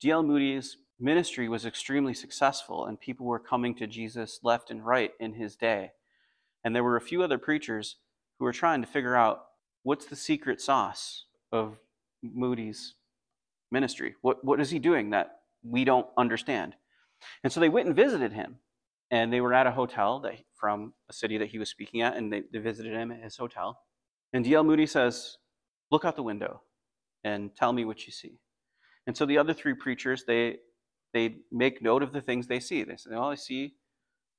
D.L. Moody's ministry was extremely successful, and people were coming to Jesus left and right in his day. And there were a few other preachers who were trying to figure out what's the secret sauce of Moody's ministry? What, what is he doing that we don't understand? And so they went and visited him. And they were at a hotel that, from a city that he was speaking at, and they, they visited him at his hotel. And D.L. Moody says, Look out the window and tell me what you see. And so the other three preachers, they they make note of the things they see. They say, "Oh, I see,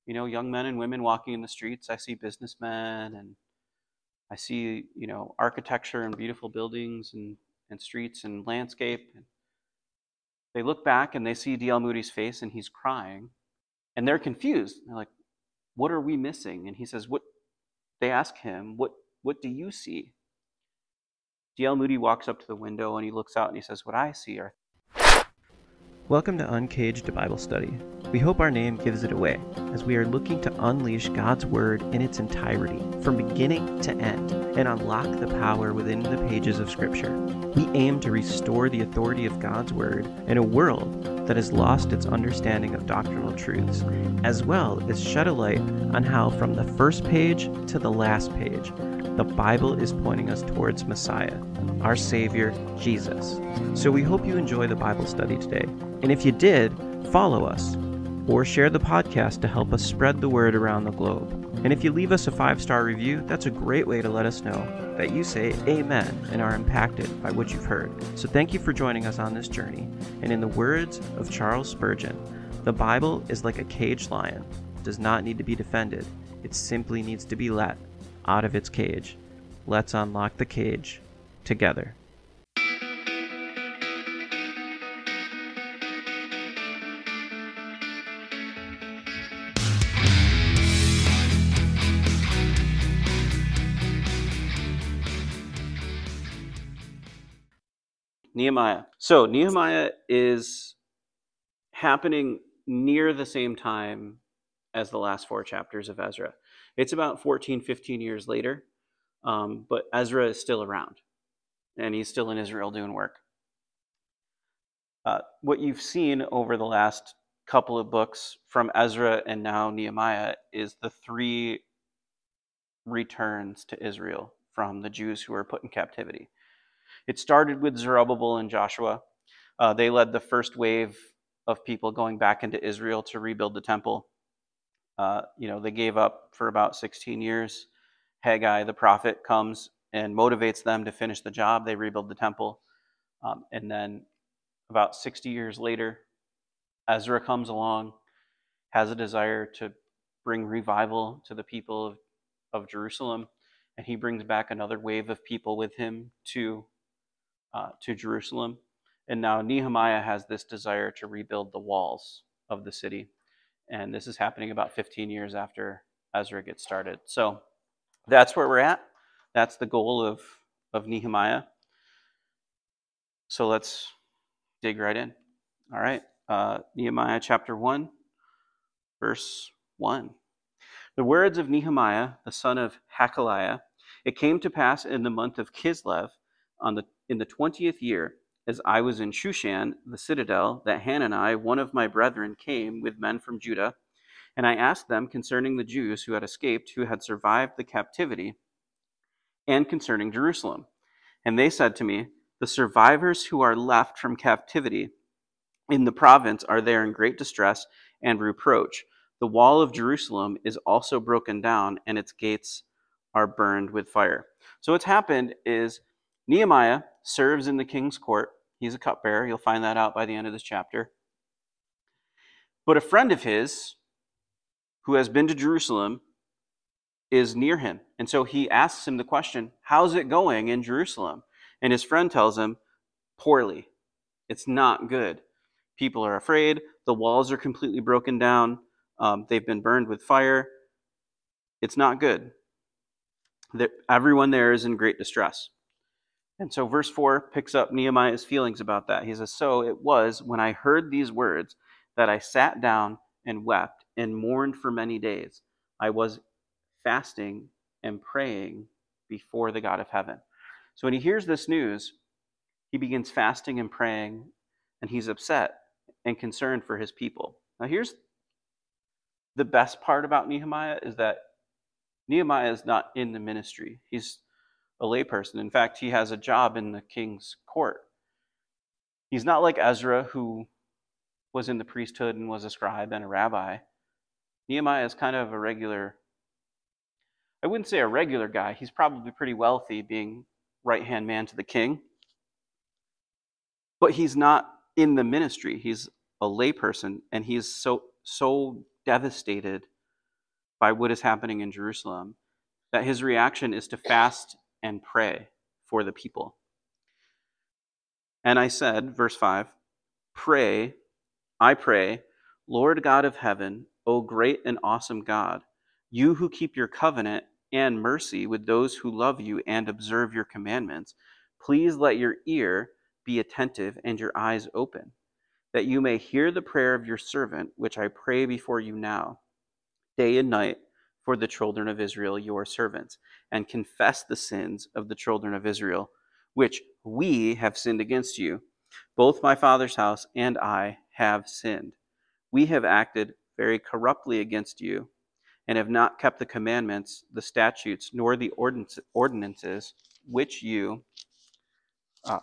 you know, young men and women walking in the streets. I see businessmen, and I see, you know, architecture and beautiful buildings and and streets and landscape." They look back and they see D.L. Moody's face, and he's crying, and they're confused. They're like, "What are we missing?" And he says, "What?" They ask him, "What? What do you see?" D.L. Moody walks up to the window and he looks out and he says, What I see are. Welcome to Uncaged Bible Study. We hope our name gives it away, as we are looking to unleash God's Word in its entirety, from beginning to end, and unlock the power within the pages of Scripture. We aim to restore the authority of God's Word in a world that has lost its understanding of doctrinal truths, as well as shed a light on how, from the first page to the last page, the Bible is pointing us towards Messiah, our Savior, Jesus. So we hope you enjoy the Bible study today. And if you did, follow us or share the podcast to help us spread the word around the globe. And if you leave us a five star review, that's a great way to let us know that you say amen and are impacted by what you've heard. So thank you for joining us on this journey. And in the words of Charles Spurgeon, the Bible is like a caged lion, it does not need to be defended, it simply needs to be let out of its cage. Let's unlock the cage together. Nehemiah. So, Nehemiah is happening near the same time as the last four chapters of Ezra. It's about 14, 15 years later, um, but Ezra is still around, and he's still in Israel doing work. Uh, what you've seen over the last couple of books from Ezra and now Nehemiah is the three returns to Israel from the Jews who were put in captivity. It started with Zerubbabel and Joshua. Uh, they led the first wave of people going back into Israel to rebuild the temple. Uh, you know, they gave up for about 16 years. Haggai, the prophet, comes and motivates them to finish the job. They rebuild the temple. Um, and then about 60 years later, Ezra comes along, has a desire to bring revival to the people of, of Jerusalem, and he brings back another wave of people with him to, uh, to Jerusalem. And now Nehemiah has this desire to rebuild the walls of the city. And this is happening about 15 years after Ezra gets started. So that's where we're at. That's the goal of, of Nehemiah. So let's dig right in. All right. Uh, Nehemiah chapter 1, verse 1. The words of Nehemiah, the son of Hachaliah, it came to pass in the month of Kislev, on the, in the twentieth year, as I was in Shushan, the citadel, that Hanani, one of my brethren, came with men from Judah, and I asked them concerning the Jews who had escaped, who had survived the captivity, and concerning Jerusalem. And they said to me, The survivors who are left from captivity in the province are there in great distress and reproach. The wall of Jerusalem is also broken down, and its gates are burned with fire. So, what's happened is Nehemiah serves in the king's court He's a cupbearer. You'll find that out by the end of this chapter. But a friend of his who has been to Jerusalem is near him. And so he asks him the question, How's it going in Jerusalem? And his friend tells him, Poorly. It's not good. People are afraid. The walls are completely broken down. Um, they've been burned with fire. It's not good. everyone there is in great distress. And so verse 4 picks up Nehemiah's feelings about that. He says, So it was when I heard these words that I sat down and wept and mourned for many days. I was fasting and praying before the God of heaven. So when he hears this news, he begins fasting and praying and he's upset and concerned for his people. Now, here's the best part about Nehemiah is that Nehemiah is not in the ministry. He's a layperson. In fact, he has a job in the king's court. He's not like Ezra, who was in the priesthood and was a scribe and a rabbi. Nehemiah is kind of a regular, I wouldn't say a regular guy. He's probably pretty wealthy, being right hand man to the king. But he's not in the ministry. He's a layperson, and he's so so devastated by what is happening in Jerusalem that his reaction is to fast and pray for the people. And I said, verse 5, pray, I pray, Lord God of heaven, O great and awesome God, you who keep your covenant and mercy with those who love you and observe your commandments, please let your ear be attentive and your eyes open that you may hear the prayer of your servant, which I pray before you now, day and night, for the children of Israel, your servants, and confess the sins of the children of Israel, which we have sinned against you. Both my father's house and I have sinned. We have acted very corruptly against you, and have not kept the commandments, the statutes, nor the ordinances which you. Uh,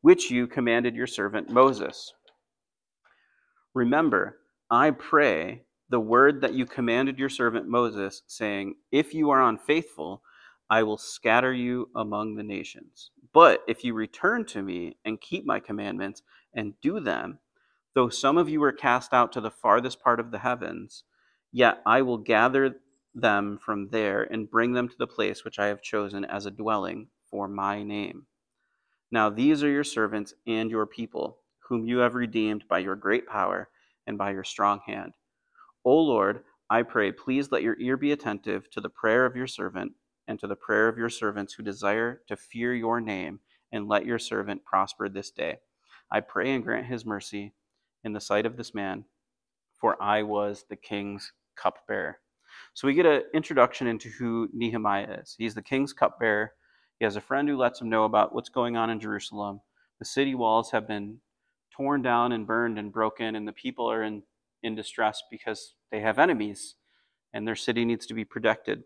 which you commanded your servant Moses. Remember, I pray, the word that you commanded your servant Moses, saying, If you are unfaithful, I will scatter you among the nations. But if you return to me and keep my commandments and do them, though some of you are cast out to the farthest part of the heavens, yet I will gather them from there and bring them to the place which I have chosen as a dwelling for my name. Now these are your servants and your people, whom you have redeemed by your great power and by your strong hand. O Lord, I pray, please let your ear be attentive to the prayer of your servant and to the prayer of your servants who desire to fear your name, and let your servant prosper this day. I pray and grant his mercy in the sight of this man, for I was the king's cupbearer. So we get an introduction into who Nehemiah is. He's the king's cupbearer. He has a friend who lets him know about what's going on in Jerusalem. The city walls have been torn down and burned and broken, and the people are in, in distress because they have enemies and their city needs to be protected.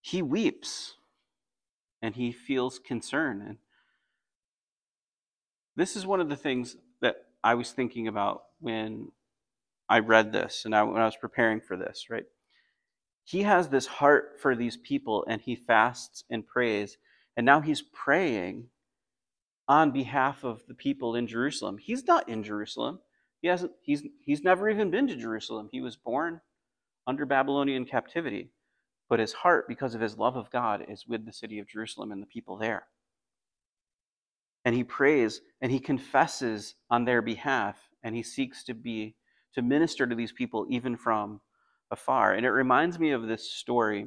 He weeps and he feels concern. And this is one of the things that I was thinking about when I read this and I, when I was preparing for this, right? he has this heart for these people and he fasts and prays. And now he's praying on behalf of the people in Jerusalem. He's not in Jerusalem. He hasn't he's he's never even been to Jerusalem. He was born under Babylonian captivity. But his heart, because of his love of God, is with the city of Jerusalem and the people there. And he prays and he confesses on their behalf and he seeks to be to minister to these people even from afar. And it reminds me of this story.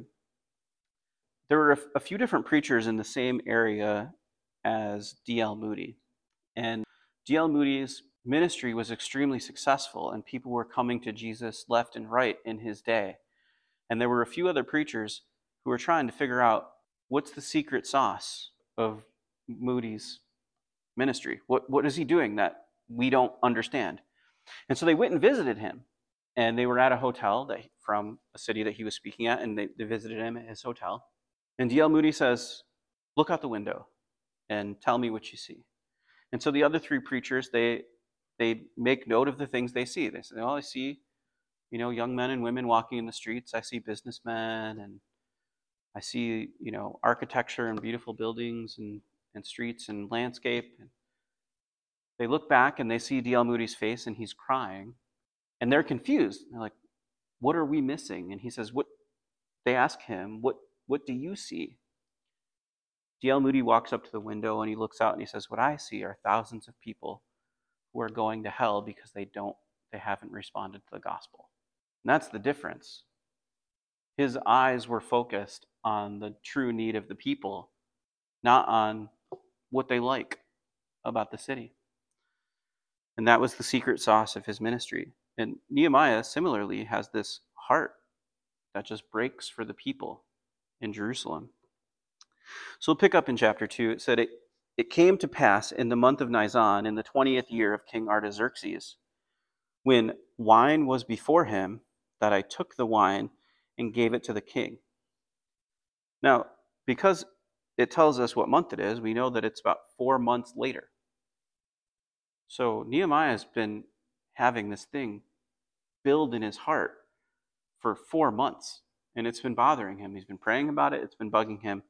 There were a, a few different preachers in the same area as D.L. Moody. And D.L. Moody's ministry was extremely successful, and people were coming to Jesus left and right in his day. And there were a few other preachers who were trying to figure out what's the secret sauce of Moody's ministry? What, what is he doing that we don't understand? And so they went and visited him and they were at a hotel that from a city that he was speaking at, and they, they visited him at his hotel. And D.L. Moody says, "Look out the window, and tell me what you see." And so the other three preachers they they make note of the things they see. They say, "Oh, I see, you know, young men and women walking in the streets. I see businessmen, and I see, you know, architecture and beautiful buildings and and streets and landscape." And they look back and they see D.L. Moody's face, and he's crying and they're confused. They're like, what are we missing? And he says, what they ask him, what what do you see? D.L. Moody walks up to the window and he looks out and he says, What I see are thousands of people who are going to hell because they don't they haven't responded to the gospel. And that's the difference. His eyes were focused on the true need of the people, not on what they like about the city. And that was the secret sauce of his ministry. And Nehemiah similarly has this heart that just breaks for the people in Jerusalem. So we'll pick up in chapter 2. It said, It, it came to pass in the month of Nisan, in the 20th year of King Artaxerxes, when wine was before him, that I took the wine and gave it to the king. Now, because it tells us what month it is, we know that it's about four months later. So Nehemiah has been having this thing build in his heart for four months, and it's been bothering him. He's been praying about it, it's been bugging him.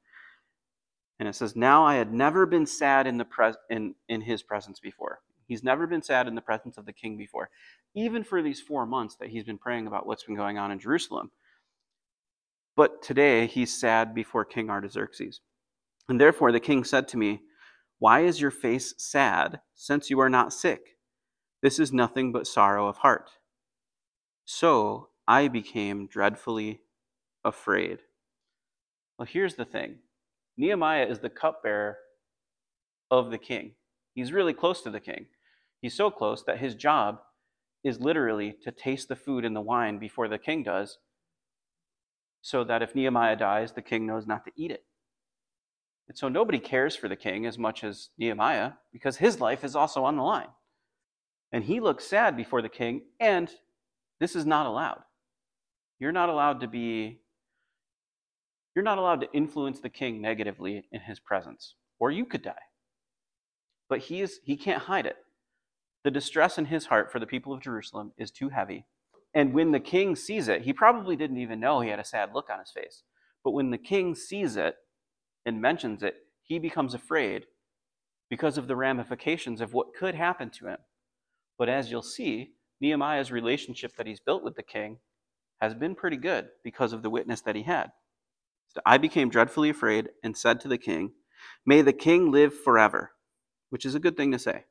And it says, Now I had never been sad in, the pres- in, in his presence before. He's never been sad in the presence of the king before, even for these four months that he's been praying about what's been going on in Jerusalem. But today he's sad before King Artaxerxes. And therefore the king said to me, Why is your face sad, since you are not sick? This is nothing but sorrow of heart. So I became dreadfully afraid. Well, here's the thing Nehemiah is the cupbearer of the king. He's really close to the king. He's so close that his job is literally to taste the food and the wine before the king does, so that if Nehemiah dies, the king knows not to eat it. And so nobody cares for the king as much as Nehemiah because his life is also on the line. And he looks sad before the king, and this is not allowed. You're not allowed to be you're not allowed to influence the king negatively in his presence, or you could die. But he is he can't hide it. The distress in his heart for the people of Jerusalem is too heavy. And when the king sees it, he probably didn't even know he had a sad look on his face. But when the king sees it and mentions it, he becomes afraid because of the ramifications of what could happen to him. But as you'll see, Nehemiah's relationship that he's built with the king has been pretty good because of the witness that he had. I became dreadfully afraid and said to the king, May the king live forever, which is a good thing to say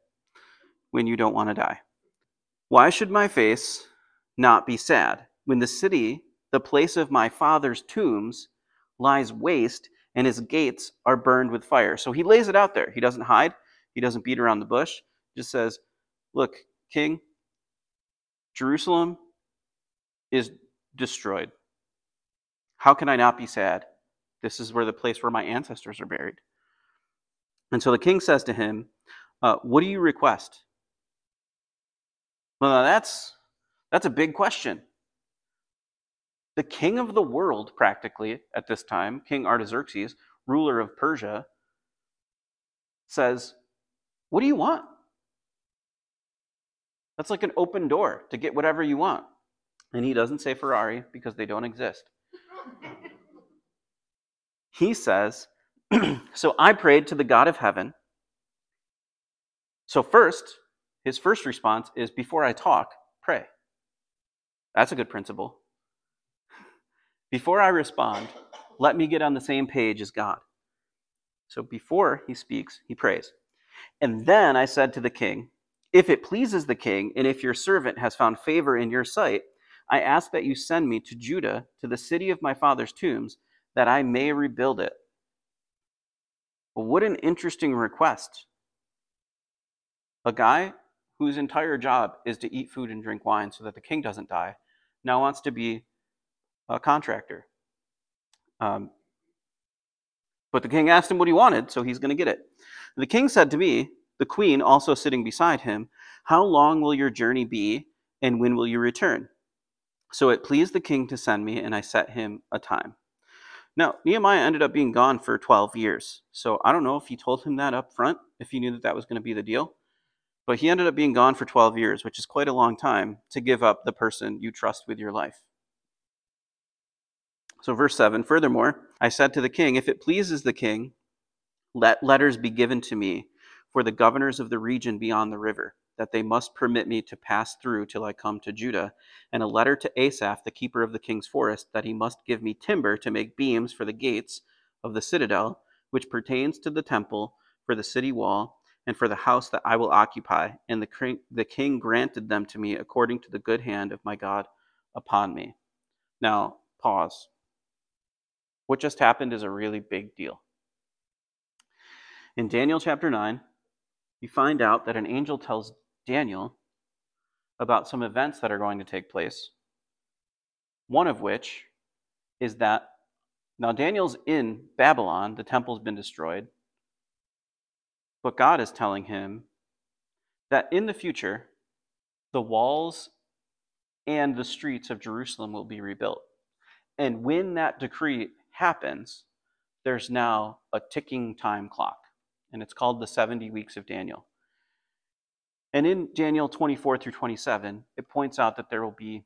when you don't want to die. Why should my face not be sad when the city, the place of my father's tombs, lies waste and his gates are burned with fire? So he lays it out there. He doesn't hide, he doesn't beat around the bush. He just says, Look, king, Jerusalem is destroyed. How can I not be sad? This is where the place where my ancestors are buried. And so the king says to him, uh, What do you request? Well, that's, that's a big question. The king of the world, practically at this time, King Artaxerxes, ruler of Persia, says, What do you want? That's like an open door to get whatever you want. And he doesn't say Ferrari because they don't exist. He says, So I prayed to the God of heaven. So, first, his first response is before I talk, pray. That's a good principle. Before I respond, let me get on the same page as God. So before he speaks, he prays. And then I said to the king, If it pleases the king, and if your servant has found favor in your sight, I ask that you send me to Judah, to the city of my father's tombs, that I may rebuild it. Well, what an interesting request. A guy whose entire job is to eat food and drink wine so that the king doesn't die, now wants to be a contractor. Um, but the king asked him what he wanted, so he's going to get it. The king said to me, the queen also sitting beside him, How long will your journey be, and when will you return? So it pleased the king to send me, and I set him a time. Now, Nehemiah ended up being gone for 12 years. So I don't know if he told him that up front, if he knew that that was going to be the deal. But he ended up being gone for 12 years, which is quite a long time to give up the person you trust with your life. So, verse 7 Furthermore, I said to the king, If it pleases the king, let letters be given to me for the governors of the region beyond the river, that they must permit me to pass through till I come to Judah, and a letter to Asaph, the keeper of the king's forest, that he must give me timber to make beams for the gates of the citadel, which pertains to the temple, for the city wall and for the house that I will occupy. And the, the king granted them to me according to the good hand of my God upon me. Now, pause. What just happened is a really big deal. In Daniel chapter 9, you find out that an angel tells Daniel about some events that are going to take place, one of which is that Now, Daniel's in Babylon, the temple's been destroyed. But God is telling him that in the future, the walls and the streets of Jerusalem will be rebuilt. And when that decree happens, there's now a ticking time clock, and it's called the 70 weeks of Daniel. And in Daniel 24 through 27, it points out that there will be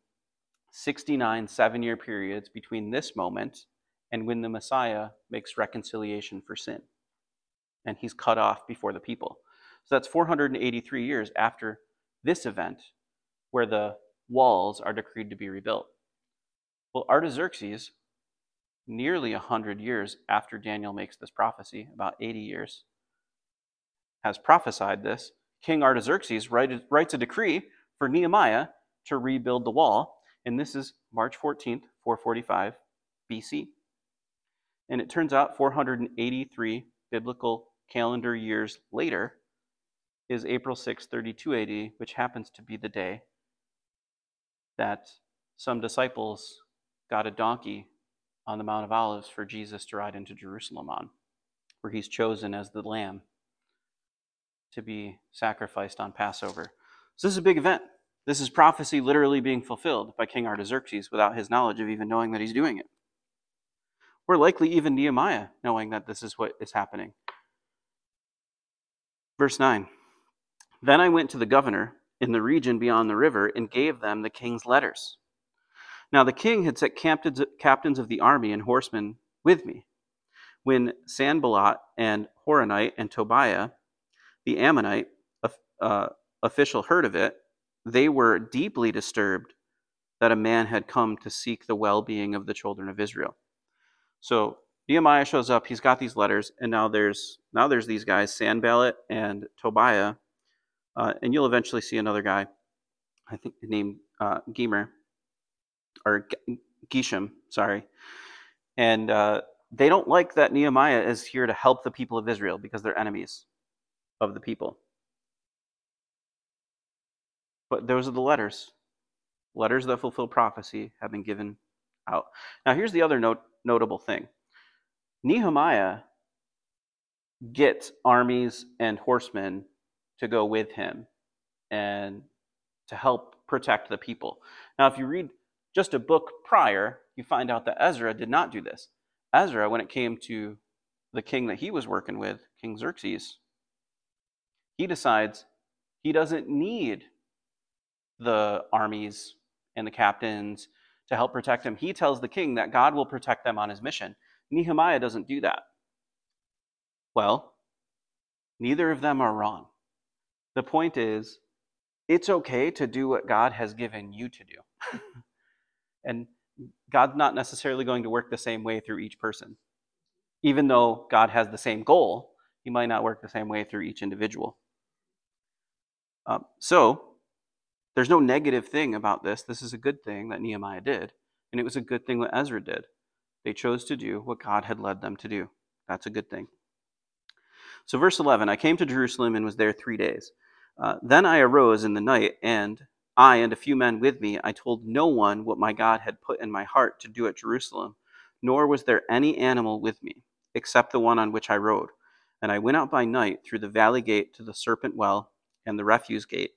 69 seven year periods between this moment and when the Messiah makes reconciliation for sin. And he's cut off before the people. So that's 483 years after this event where the walls are decreed to be rebuilt. Well, Artaxerxes, nearly 100 years after Daniel makes this prophecy, about 80 years, has prophesied this. King Artaxerxes writes a decree for Nehemiah to rebuild the wall, and this is March 14th, 445 BC. And it turns out 483 biblical calendar years later is April 6, 32 AD, which happens to be the day that some disciples got a donkey on the Mount of Olives for Jesus to ride into Jerusalem on, where he's chosen as the lamb to be sacrificed on Passover. So this is a big event. This is prophecy literally being fulfilled by King Artaxerxes without his knowledge of even knowing that he's doing it. Or likely even Nehemiah knowing that this is what is happening. Verse 9 Then I went to the governor in the region beyond the river and gave them the king's letters. Now the king had set captains, captains of the army and horsemen with me. When Sanballat and Horonite and Tobiah, the Ammonite uh, official, heard of it, they were deeply disturbed that a man had come to seek the well being of the children of Israel. So Nehemiah shows up. He's got these letters, and now there's now there's these guys, Sanballat and Tobiah, uh, and you'll eventually see another guy, I think named uh, Gemer or Geshem, sorry, and uh, they don't like that Nehemiah is here to help the people of Israel because they're enemies of the people. But those are the letters. Letters that fulfill prophecy have been given out. Now, here's the other note notable thing Nehemiah gets armies and horsemen to go with him and to help protect the people. Now, if you read just a book prior, you find out that Ezra did not do this. Ezra, when it came to the king that he was working with, King Xerxes, he decides he doesn't need the armies and the captains to help protect him. He tells the king that God will protect them on his mission. Nehemiah doesn't do that. Well, neither of them are wrong. The point is, it's okay to do what God has given you to do. and God's not necessarily going to work the same way through each person. Even though God has the same goal, he might not work the same way through each individual. Um, so, there's no negative thing about this. This is a good thing that Nehemiah did, and it was a good thing what Ezra did. They chose to do what God had led them to do. That's a good thing. So, verse 11 I came to Jerusalem and was there three days. Uh, then I arose in the night, and I and a few men with me, I told no one what my God had put in my heart to do at Jerusalem, nor was there any animal with me, except the one on which I rode. And I went out by night through the valley gate to the serpent well and the refuse gate,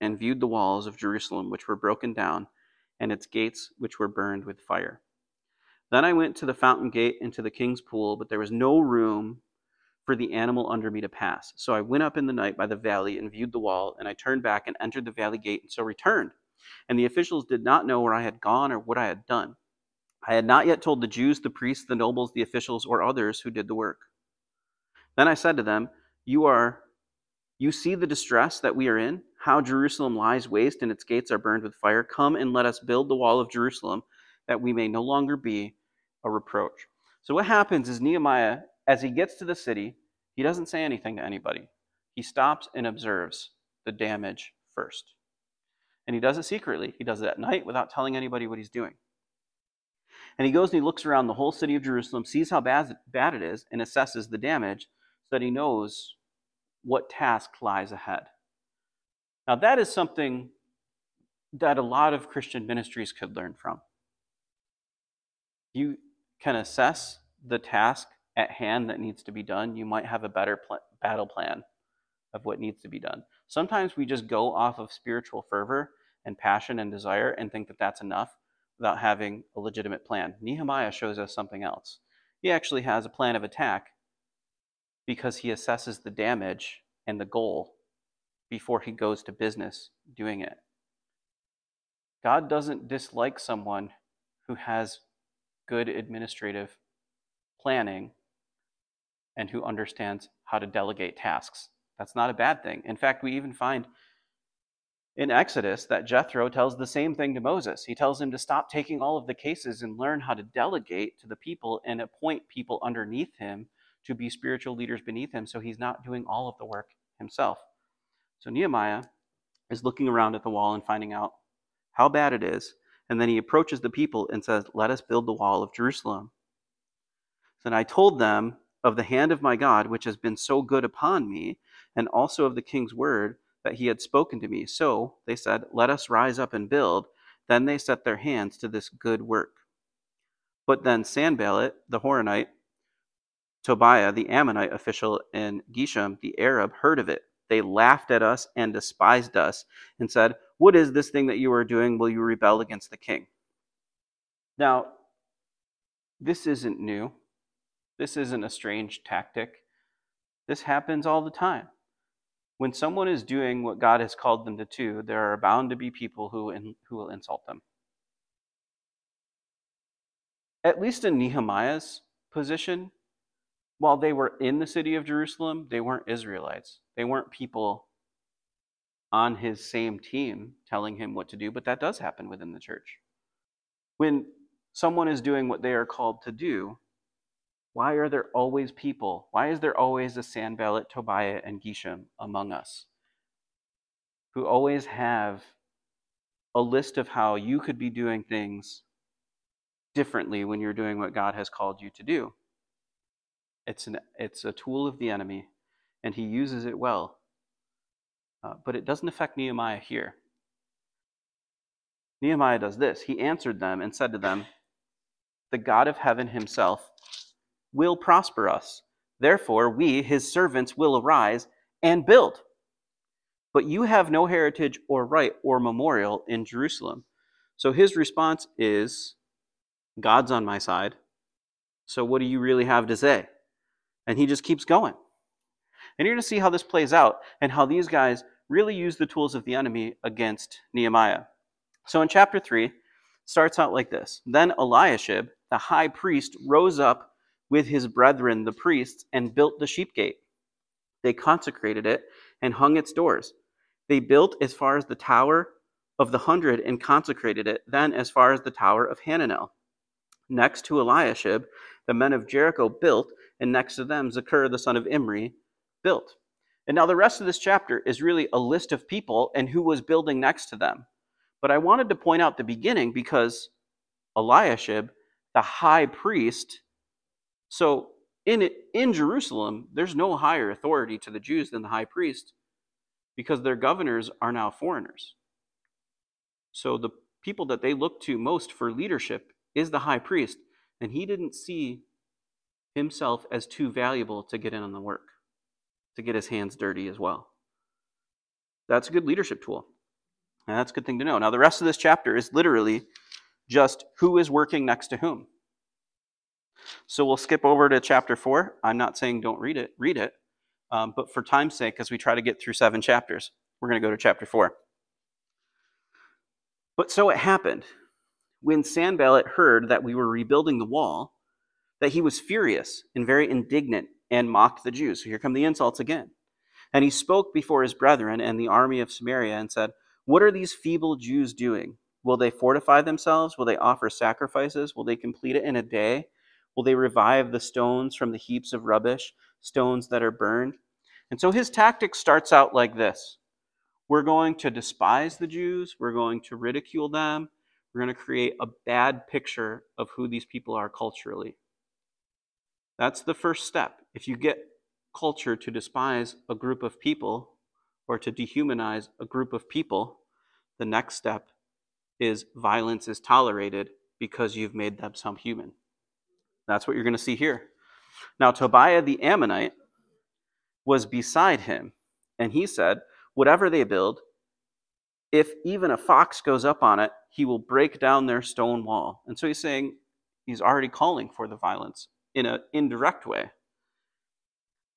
and viewed the walls of Jerusalem, which were broken down, and its gates, which were burned with fire. Then I went to the fountain gate and to the king's pool, but there was no room for the animal under me to pass. So I went up in the night by the valley and viewed the wall, and I turned back and entered the valley gate, and so returned. And the officials did not know where I had gone or what I had done. I had not yet told the Jews, the priests, the nobles, the officials, or others who did the work. Then I said to them, You are you see the distress that we are in, how Jerusalem lies waste and its gates are burned with fire. Come and let us build the wall of Jerusalem that we may no longer be a reproach. So, what happens is Nehemiah, as he gets to the city, he doesn't say anything to anybody. He stops and observes the damage first. And he does it secretly. He does it at night without telling anybody what he's doing. And he goes and he looks around the whole city of Jerusalem, sees how bad, bad it is, and assesses the damage so that he knows what task lies ahead. Now, that is something that a lot of Christian ministries could learn from. You can assess the task at hand that needs to be done, you might have a better pl- battle plan of what needs to be done. Sometimes we just go off of spiritual fervor and passion and desire and think that that's enough without having a legitimate plan. Nehemiah shows us something else. He actually has a plan of attack because he assesses the damage and the goal before he goes to business doing it. God doesn't dislike someone who has good administrative planning and who understands how to delegate tasks. That's not a bad thing. In fact, we even find in Exodus that Jethro tells the same thing to Moses. He tells him to stop taking all of the cases and learn how to delegate to the people and appoint people underneath him to be spiritual leaders beneath him so he's not doing all of the work himself. So Nehemiah is looking around at the wall and finding out how bad it is. And then he approaches the people and says, Let us build the wall of Jerusalem. Then I told them of the hand of my God, which has been so good upon me, and also of the king's word that he had spoken to me. So they said, Let us rise up and build. Then they set their hands to this good work. But then Sanballat, the Horonite, Tobiah, the Ammonite official, and Geshem, the Arab, heard of it. They laughed at us and despised us and said, What is this thing that you are doing? Will you rebel against the king? Now, this isn't new. This isn't a strange tactic. This happens all the time. When someone is doing what God has called them to do, there are bound to be people who, in, who will insult them. At least in Nehemiah's position, while they were in the city of Jerusalem, they weren't Israelites. They weren't people on his same team telling him what to do, but that does happen within the church. When someone is doing what they are called to do, why are there always people? Why is there always a Sanballat, Tobiah, and Geshem among us who always have a list of how you could be doing things differently when you're doing what God has called you to do? It's, an, it's a tool of the enemy, and he uses it well. Uh, but it doesn't affect Nehemiah here. Nehemiah does this. He answered them and said to them, The God of heaven himself will prosper us. Therefore, we, his servants, will arise and build. But you have no heritage or right or memorial in Jerusalem. So his response is God's on my side. So what do you really have to say? And he just keeps going. And you're going to see how this plays out and how these guys really use the tools of the enemy against Nehemiah. So in chapter 3, starts out like this Then Eliashib, the high priest, rose up with his brethren, the priests, and built the sheep gate. They consecrated it and hung its doors. They built as far as the tower of the hundred and consecrated it, then as far as the tower of Hananel. Next to Eliashib, the men of Jericho built and next to them, Zaccur, the son of Imri, built. And now the rest of this chapter is really a list of people and who was building next to them. But I wanted to point out the beginning because Eliashib, the high priest, so in in Jerusalem, there's no higher authority to the Jews than the high priest because their governors are now foreigners. So the people that they look to most for leadership is the high priest, and he didn't see himself as too valuable to get in on the work, to get his hands dirty as well. That's a good leadership tool. And that's a good thing to know. Now, the rest of this chapter is literally just who is working next to whom. So we'll skip over to chapter 4. I'm not saying don't read it, read it. Um, but for time's sake, as we try to get through seven chapters, we're going to go to chapter 4. But so it happened when Sanballat heard that we were rebuilding the wall that he was furious and very indignant and mocked the Jews. So here come the insults again. And he spoke before his brethren and the army of Samaria and said, What are these feeble Jews doing? Will they fortify themselves? Will they offer sacrifices? Will they complete it in a day? Will they revive the stones from the heaps of rubbish, stones that are burned? And so his tactic starts out like this We're going to despise the Jews, we're going to ridicule them, we're going to create a bad picture of who these people are culturally. That's the first step. If you get culture to despise a group of people or to dehumanize a group of people, the next step is violence is tolerated because you've made them some human. That's what you're going to see here. Now, Tobiah the Ammonite was beside him, and he said, Whatever they build, if even a fox goes up on it, he will break down their stone wall. And so he's saying he's already calling for the violence in an indirect way.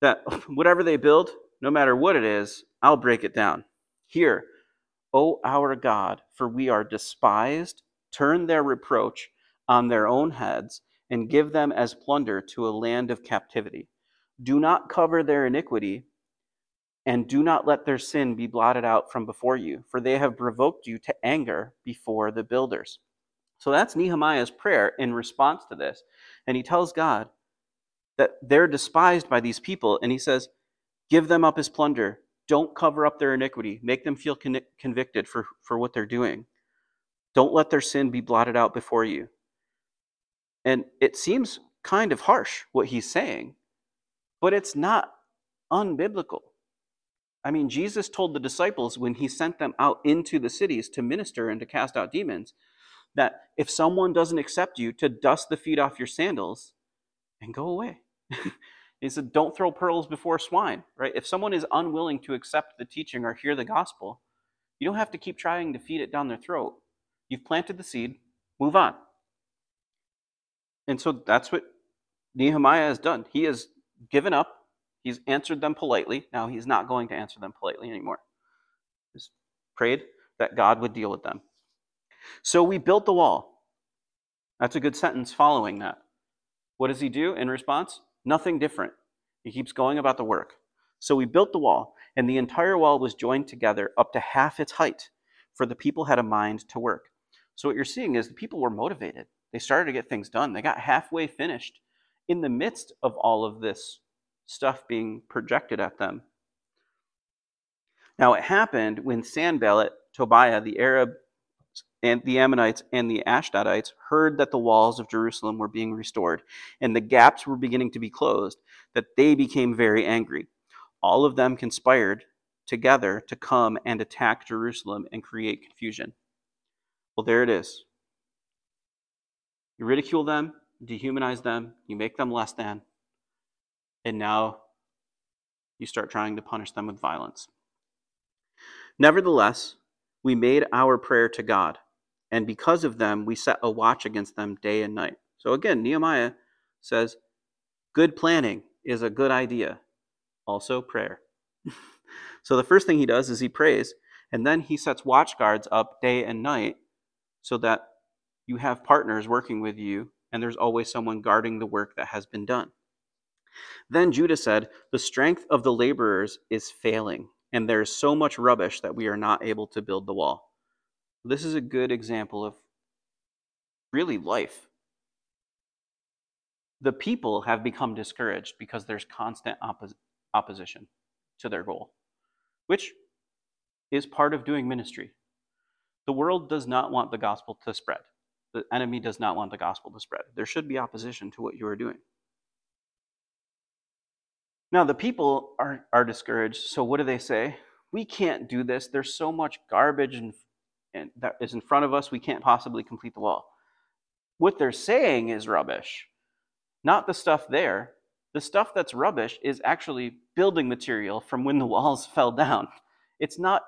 That whatever they build, no matter what it is, I'll break it down. Here, O our God, for we are despised, turn their reproach on their own heads, and give them as plunder to a land of captivity. Do not cover their iniquity and do not let their sin be blotted out from before you, for they have provoked you to anger before the builders. So that's Nehemiah's prayer in response to this. And he tells God that they're despised by these people, and he says, Give them up as plunder. Don't cover up their iniquity. Make them feel con- convicted for, for what they're doing. Don't let their sin be blotted out before you. And it seems kind of harsh what he's saying, but it's not unbiblical. I mean, Jesus told the disciples when he sent them out into the cities to minister and to cast out demons that if someone doesn't accept you, to dust the feet off your sandals and go away. he said, Don't throw pearls before swine, right? If someone is unwilling to accept the teaching or hear the gospel, you don't have to keep trying to feed it down their throat. You've planted the seed, move on. And so that's what Nehemiah has done. He has given up He's answered them politely. Now he's not going to answer them politely anymore. He's prayed that God would deal with them. So we built the wall. That's a good sentence following that. What does he do in response? Nothing different. He keeps going about the work. So we built the wall, and the entire wall was joined together up to half its height, for the people had a mind to work. So what you're seeing is the people were motivated. They started to get things done. They got halfway finished in the midst of all of this stuff being projected at them. Now, it happened when Sanballat, Tobiah, the Arab, and the Ammonites and the Ashdodites heard that the walls of Jerusalem were being restored and the gaps were beginning to be closed, that they became very angry. All of them conspired together to come and attack Jerusalem and create confusion. Well, there it is. You ridicule them, dehumanize them, you make them less than, and now you start trying to punish them with violence. Nevertheless, we made our prayer to God, and because of them, we set a watch against them day and night. So again, Nehemiah says, good planning is a good idea. Also, prayer. so the first thing he does is he prays, and then he sets watch guards up day and night so that you have partners working with you, and there's always someone guarding the work that has been done. Then Judah said, The strength of the laborers is failing, and there is so much rubbish that we are not able to build the wall. This is a good example of really life. The people have become discouraged because there's constant oppos- opposition to their goal, which is part of doing ministry. The world does not want the gospel to spread. The enemy does not want the gospel to spread. There should be opposition to what you are doing. Now, the people are, are discouraged. So, what do they say? We can't do this. There's so much garbage and, and that is in front of us, we can't possibly complete the wall. What they're saying is rubbish, not the stuff there. The stuff that's rubbish is actually building material from when the walls fell down. It's not,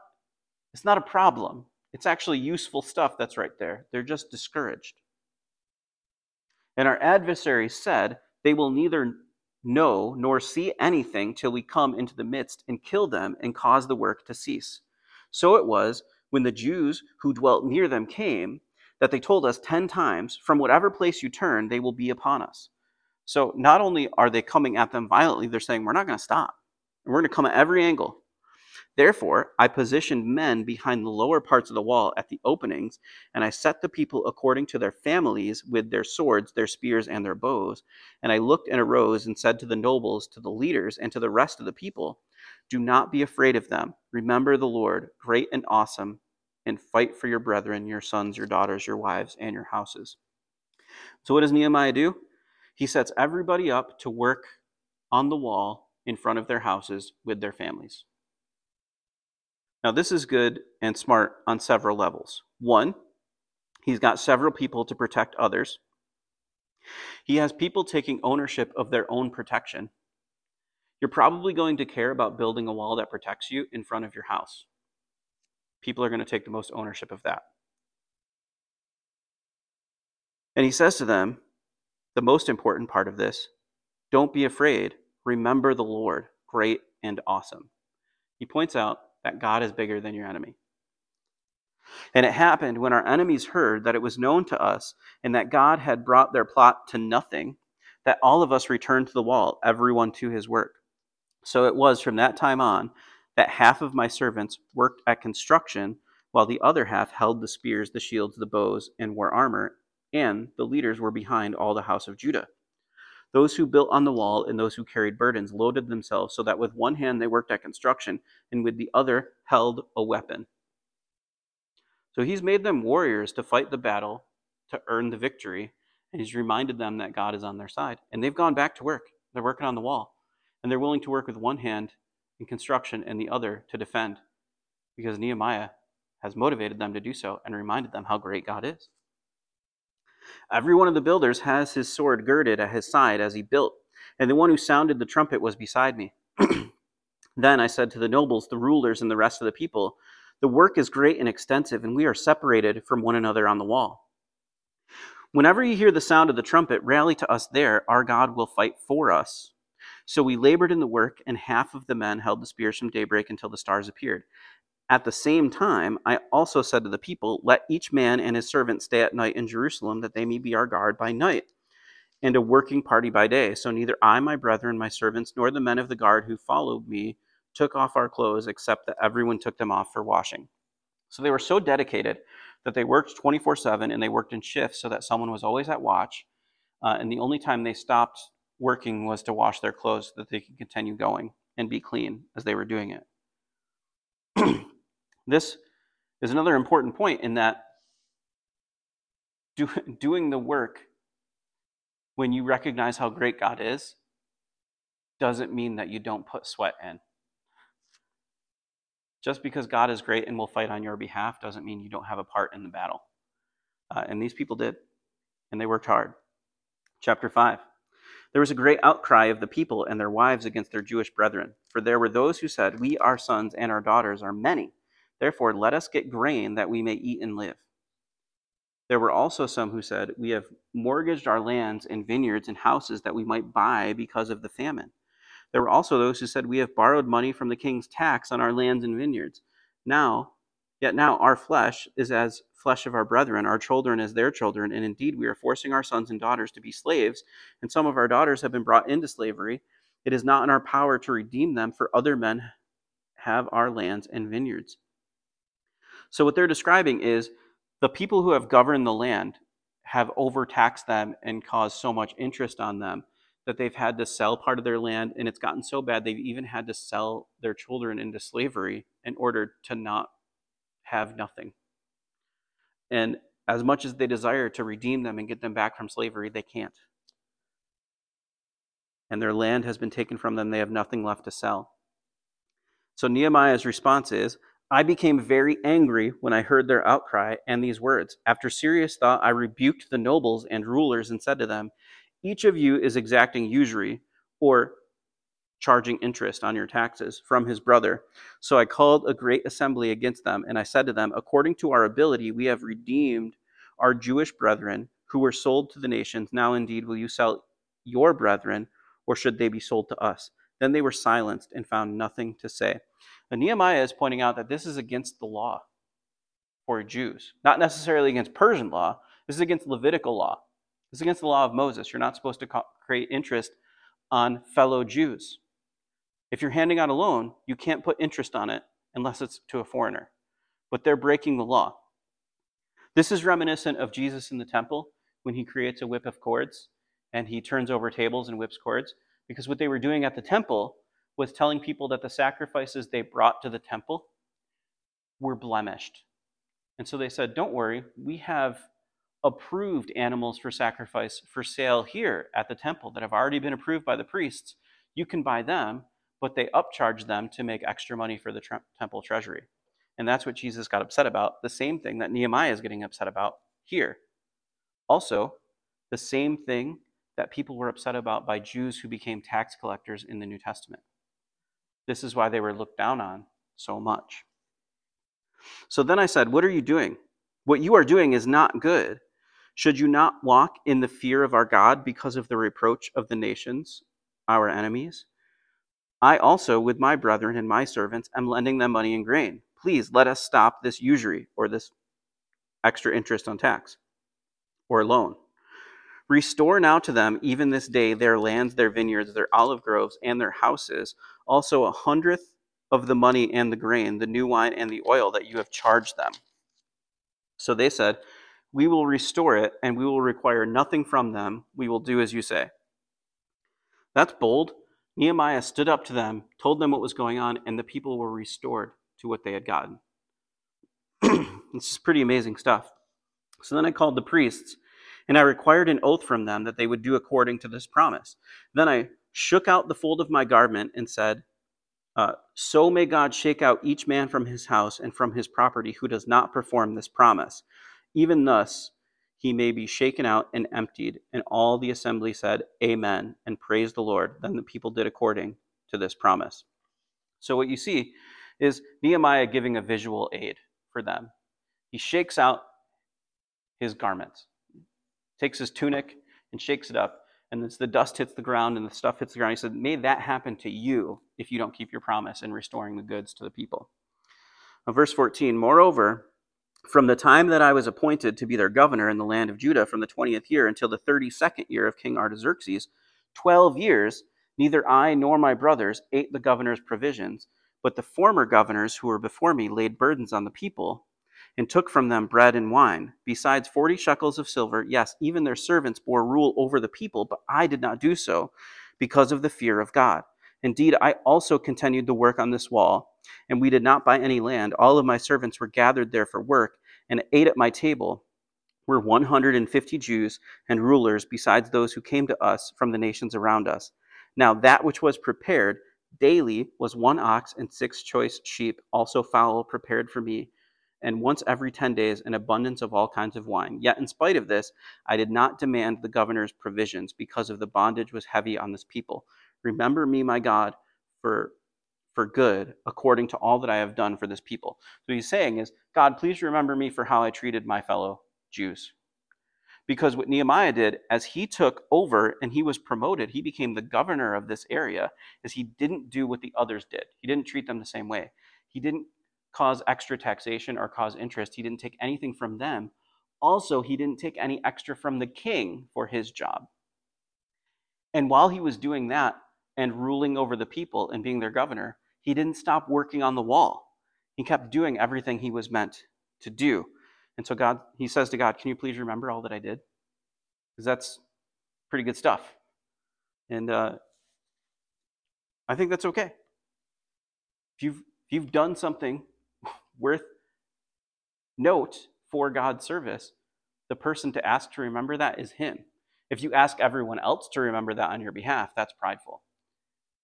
it's not a problem. It's actually useful stuff that's right there. They're just discouraged. And our adversary said, They will neither know nor see anything till we come into the midst and kill them and cause the work to cease. So it was when the Jews who dwelt near them came that they told us ten times, From whatever place you turn, they will be upon us. So not only are they coming at them violently, they're saying, We're not going to stop. And We're going to come at every angle. Therefore, I positioned men behind the lower parts of the wall at the openings, and I set the people according to their families with their swords, their spears, and their bows. And I looked and arose and said to the nobles, to the leaders, and to the rest of the people, Do not be afraid of them. Remember the Lord, great and awesome, and fight for your brethren, your sons, your daughters, your wives, and your houses. So, what does Nehemiah do? He sets everybody up to work on the wall in front of their houses with their families. Now, this is good and smart on several levels. One, he's got several people to protect others. He has people taking ownership of their own protection. You're probably going to care about building a wall that protects you in front of your house. People are going to take the most ownership of that. And he says to them, the most important part of this don't be afraid. Remember the Lord, great and awesome. He points out that God is bigger than your enemy. And it happened when our enemies heard that it was known to us and that God had brought their plot to nothing, that all of us returned to the wall, everyone to his work. So it was from that time on that half of my servants worked at construction, while the other half held the spears, the shields, the bows, and wore armor, and the leaders were behind all the house of Judah. Those who built on the wall and those who carried burdens loaded themselves so that with one hand they worked at construction and with the other held a weapon. So he's made them warriors to fight the battle, to earn the victory, and he's reminded them that God is on their side. And they've gone back to work. They're working on the wall. And they're willing to work with one hand in construction and the other to defend because Nehemiah has motivated them to do so and reminded them how great God is. Every one of the builders has his sword girded at his side as he built, and the one who sounded the trumpet was beside me. then I said to the nobles, the rulers, and the rest of the people, The work is great and extensive, and we are separated from one another on the wall. Whenever you hear the sound of the trumpet, rally to us there. Our God will fight for us. So we labored in the work, and half of the men held the spears from daybreak until the stars appeared. At the same time, I also said to the people, Let each man and his servant stay at night in Jerusalem, that they may be our guard by night, and a working party by day. So neither I, my brethren, my servants, nor the men of the guard who followed me took off our clothes, except that everyone took them off for washing. So they were so dedicated that they worked 24 7 and they worked in shifts so that someone was always at watch. Uh, and the only time they stopped working was to wash their clothes so that they could continue going and be clean as they were doing it. This is another important point in that do, doing the work when you recognize how great God is doesn't mean that you don't put sweat in. Just because God is great and will fight on your behalf doesn't mean you don't have a part in the battle. Uh, and these people did, and they worked hard. Chapter 5. There was a great outcry of the people and their wives against their Jewish brethren, for there were those who said, We, our sons, and our daughters are many Therefore, let us get grain that we may eat and live. There were also some who said, We have mortgaged our lands and vineyards and houses that we might buy because of the famine. There were also those who said, We have borrowed money from the king's tax on our lands and vineyards. Now, yet now our flesh is as flesh of our brethren, our children as their children, and indeed we are forcing our sons and daughters to be slaves, and some of our daughters have been brought into slavery. It is not in our power to redeem them, for other men have our lands and vineyards. So, what they're describing is the people who have governed the land have overtaxed them and caused so much interest on them that they've had to sell part of their land. And it's gotten so bad, they've even had to sell their children into slavery in order to not have nothing. And as much as they desire to redeem them and get them back from slavery, they can't. And their land has been taken from them, they have nothing left to sell. So Nehemiah's response is I became very angry when I heard their outcry and these words. After serious thought, I rebuked the nobles and rulers and said to them, Each of you is exacting usury or charging interest on your taxes from his brother. So I called a great assembly against them, and I said to them, According to our ability, we have redeemed our Jewish brethren who were sold to the nations. Now indeed, will you sell your brethren, or should they be sold to us? Then they were silenced and found nothing to say. And Nehemiah is pointing out that this is against the law for Jews, not necessarily against Persian law. This is against Levitical law. This is against the law of Moses. You're not supposed to create interest on fellow Jews. If you're handing out a loan, you can't put interest on it unless it's to a foreigner. But they're breaking the law. This is reminiscent of Jesus in the temple when he creates a whip of cords and he turns over tables and whips cords. Because what they were doing at the temple was telling people that the sacrifices they brought to the temple were blemished. And so they said, Don't worry, we have approved animals for sacrifice for sale here at the temple that have already been approved by the priests. You can buy them, but they upcharge them to make extra money for the temple treasury. And that's what Jesus got upset about, the same thing that Nehemiah is getting upset about here. Also, the same thing that people were upset about by Jews who became tax collectors in the New Testament. This is why they were looked down on so much. So then I said, What are you doing? What you are doing is not good. Should you not walk in the fear of our God because of the reproach of the nations, our enemies? I also, with my brethren and my servants, am lending them money and grain. Please let us stop this usury or this extra interest on tax or loan. Restore now to them, even this day, their lands, their vineyards, their olive groves, and their houses, also a hundredth of the money and the grain, the new wine and the oil that you have charged them. So they said, We will restore it, and we will require nothing from them. We will do as you say. That's bold. Nehemiah stood up to them, told them what was going on, and the people were restored to what they had gotten. this is pretty amazing stuff. So then I called the priests, and I required an oath from them that they would do according to this promise. Then I shook out the fold of my garment and said, uh, So may God shake out each man from his house and from his property who does not perform this promise. Even thus, he may be shaken out and emptied. And all the assembly said, Amen, and praised the Lord. Then the people did according to this promise. So, what you see is Nehemiah giving a visual aid for them. He shakes out his garments, takes his tunic and shakes it up. And as the dust hits the ground and the stuff hits the ground, he said, May that happen to you if you don't keep your promise in restoring the goods to the people. Now, verse 14 Moreover, from the time that I was appointed to be their governor in the land of Judah from the 20th year until the 32nd year of King Artaxerxes, 12 years, neither I nor my brothers ate the governor's provisions, but the former governors who were before me laid burdens on the people and took from them bread and wine, besides 40 shekels of silver. Yes, even their servants bore rule over the people, but I did not do so because of the fear of God. Indeed, I also continued the work on this wall, and we did not buy any land. All of my servants were gathered there for work, and ate at my table were 150 Jews and rulers, besides those who came to us from the nations around us. Now, that which was prepared daily was one ox and six choice sheep, also fowl prepared for me, and once every 10 days an abundance of all kinds of wine. Yet, in spite of this, I did not demand the governor's provisions, because of the bondage was heavy on this people. Remember me, my God, for for good according to all that I have done for this people. So he's saying is, God, please remember me for how I treated my fellow Jews. Because what Nehemiah did, as he took over and he was promoted, he became the governor of this area, is he didn't do what the others did. He didn't treat them the same way. He didn't cause extra taxation or cause interest. He didn't take anything from them. Also, he didn't take any extra from the king for his job. And while he was doing that, and ruling over the people and being their governor, he didn't stop working on the wall. He kept doing everything he was meant to do. And so God, he says to God, Can you please remember all that I did? Because that's pretty good stuff. And uh, I think that's okay. If you've, if you've done something worth note for God's service, the person to ask to remember that is Him. If you ask everyone else to remember that on your behalf, that's prideful.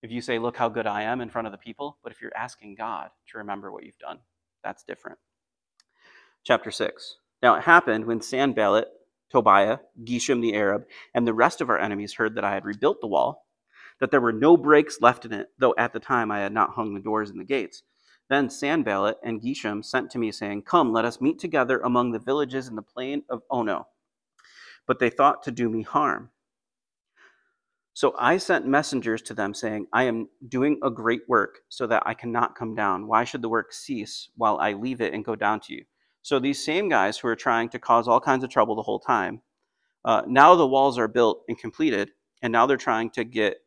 If you say, Look how good I am in front of the people, but if you're asking God to remember what you've done, that's different. Chapter 6. Now it happened when Sanballat, Tobiah, Geshem the Arab, and the rest of our enemies heard that I had rebuilt the wall, that there were no breaks left in it, though at the time I had not hung the doors and the gates. Then Sanballat and Geshem sent to me, saying, Come, let us meet together among the villages in the plain of Ono. But they thought to do me harm. So I sent messengers to them saying, I am doing a great work so that I cannot come down. Why should the work cease while I leave it and go down to you? So these same guys who are trying to cause all kinds of trouble the whole time, uh, now the walls are built and completed, and now they're trying to get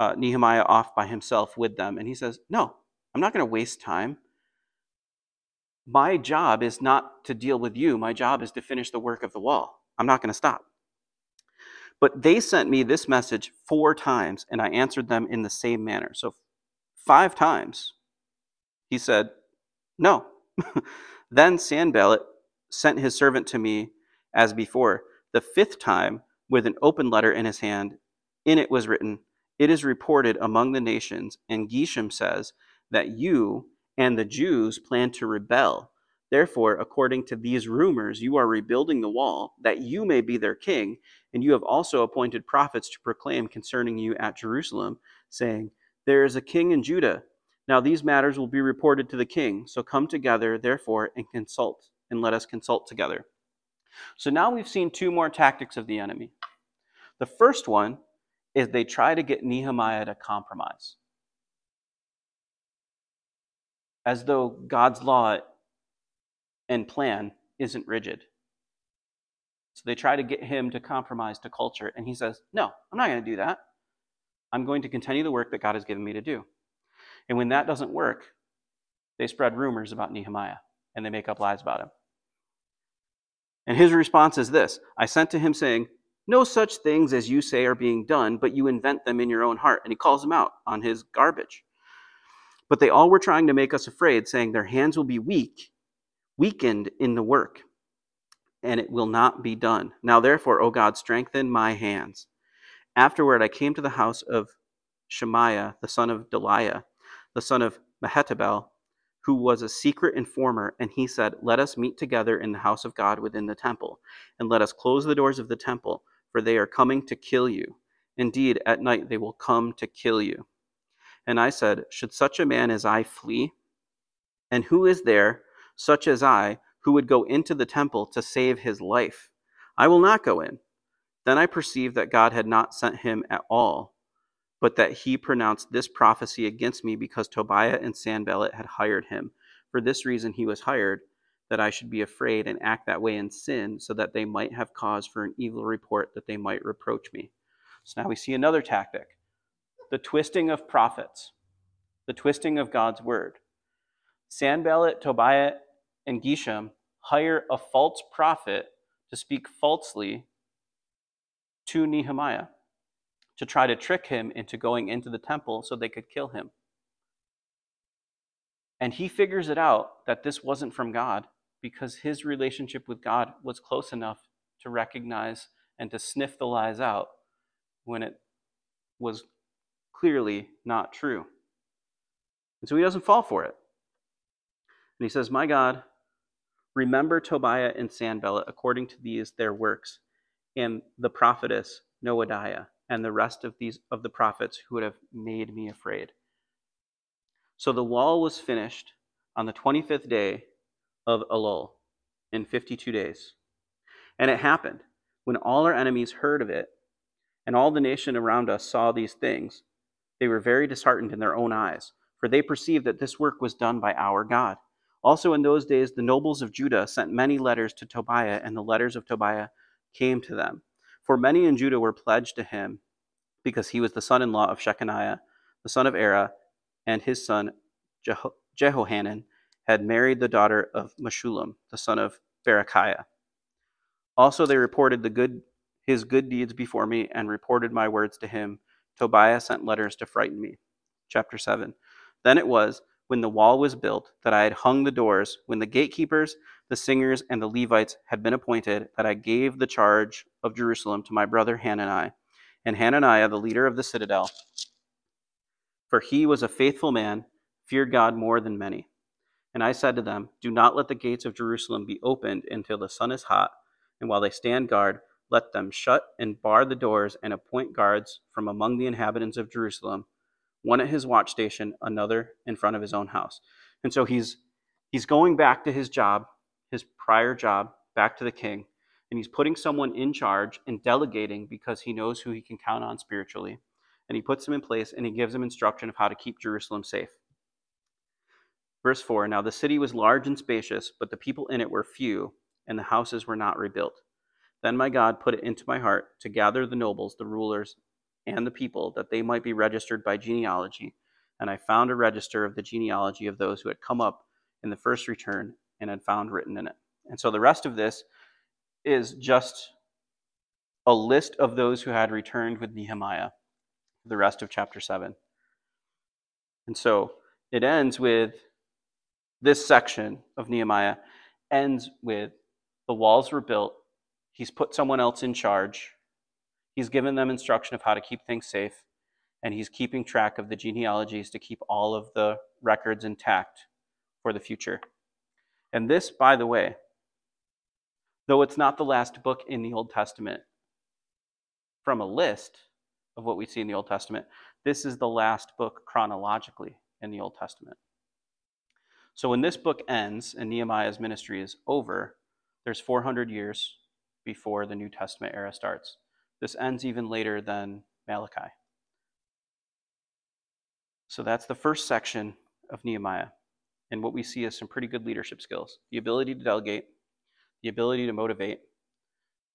uh, Nehemiah off by himself with them. And he says, No, I'm not going to waste time. My job is not to deal with you. My job is to finish the work of the wall. I'm not going to stop. But they sent me this message four times, and I answered them in the same manner. So, five times, he said, No. then Sanballat sent his servant to me as before. The fifth time, with an open letter in his hand, in it was written, It is reported among the nations, and Geshem says, that you and the Jews plan to rebel. Therefore, according to these rumors, you are rebuilding the wall, that you may be their king, and you have also appointed prophets to proclaim concerning you at Jerusalem, saying, There is a king in Judah. Now these matters will be reported to the king. So come together, therefore, and consult, and let us consult together. So now we've seen two more tactics of the enemy. The first one is they try to get Nehemiah to compromise. As though God's law and plan isn't rigid. So they try to get him to compromise to culture. And he says, No, I'm not going to do that. I'm going to continue the work that God has given me to do. And when that doesn't work, they spread rumors about Nehemiah and they make up lies about him. And his response is this I sent to him saying, No such things as you say are being done, but you invent them in your own heart. And he calls them out on his garbage. But they all were trying to make us afraid, saying their hands will be weak, weakened in the work, and it will not be done. Now, therefore, O God, strengthen my hands. Afterward, I came to the house of Shemaiah, the son of Delaiah, the son of Mehetabel, who was a secret informer, and he said, Let us meet together in the house of God within the temple, and let us close the doors of the temple, for they are coming to kill you. Indeed, at night they will come to kill you. And I said, Should such a man as I flee? And who is there, such as I, who would go into the temple to save his life? I will not go in. Then I perceived that God had not sent him at all but that he pronounced this prophecy against me because Tobiah and Sanballat had hired him. For this reason he was hired, that I should be afraid and act that way in sin, so that they might have cause for an evil report, that they might reproach me. So now we see another tactic the twisting of prophets, the twisting of God's word. Sanballat, Tobiah, and Geshem hire a false prophet to speak falsely to Nehemiah to try to trick him into going into the temple so they could kill him. And he figures it out that this wasn't from God because his relationship with God was close enough to recognize and to sniff the lies out when it was clearly not true. And so he doesn't fall for it. And he says, My God, remember Tobiah and Sanballat according to these their works, and the prophetess Noadiah and the rest of these of the prophets who would have made me afraid. So the wall was finished on the 25th day of Elul in 52 days. And it happened when all our enemies heard of it and all the nation around us saw these things, they were very disheartened in their own eyes, for they perceived that this work was done by our God. Also, in those days, the nobles of Judah sent many letters to Tobiah, and the letters of Tobiah came to them. For many in Judah were pledged to him, because he was the son in law of Shechaniah, the son of Arah, and his son Jeho- Jehohanan had married the daughter of Meshullam, the son of Berechiah. Also, they reported the good, his good deeds before me and reported my words to him. Tobiah sent letters to frighten me. Chapter 7. Then it was, when the wall was built, that I had hung the doors, when the gatekeepers, the singers, and the Levites had been appointed, that I gave the charge of Jerusalem to my brother Hananiah, and Hananiah, the leader of the citadel. For he was a faithful man, feared God more than many. And I said to them, Do not let the gates of Jerusalem be opened until the sun is hot, and while they stand guard, let them shut and bar the doors and appoint guards from among the inhabitants of Jerusalem, one at his watch station, another in front of his own house. And so he's he's going back to his job his prior job back to the king, and he's putting someone in charge and delegating because he knows who he can count on spiritually. And he puts them in place and he gives them instruction of how to keep Jerusalem safe. Verse 4 Now the city was large and spacious, but the people in it were few, and the houses were not rebuilt. Then my God put it into my heart to gather the nobles, the rulers, and the people, that they might be registered by genealogy. And I found a register of the genealogy of those who had come up in the first return and had found written in it. And so the rest of this is just a list of those who had returned with Nehemiah, the rest of chapter 7. And so it ends with this section of Nehemiah ends with the walls were built, he's put someone else in charge, he's given them instruction of how to keep things safe, and he's keeping track of the genealogies to keep all of the records intact for the future. And this, by the way, though it's not the last book in the Old Testament from a list of what we see in the Old Testament, this is the last book chronologically in the Old Testament. So when this book ends and Nehemiah's ministry is over, there's 400 years before the New Testament era starts. This ends even later than Malachi. So that's the first section of Nehemiah. And what we see is some pretty good leadership skills the ability to delegate, the ability to motivate,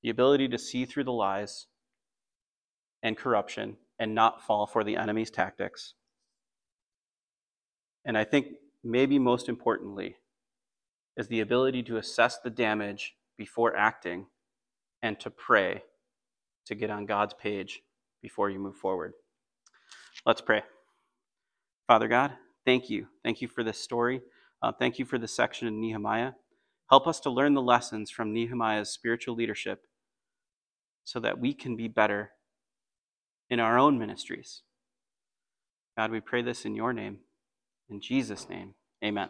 the ability to see through the lies and corruption and not fall for the enemy's tactics. And I think maybe most importantly is the ability to assess the damage before acting and to pray to get on God's page before you move forward. Let's pray. Father God, thank you. Thank you for this story. Uh, thank you for this section in Nehemiah. Help us to learn the lessons from Nehemiah's spiritual leadership so that we can be better in our own ministries. God, we pray this in your name. In Jesus' name, amen.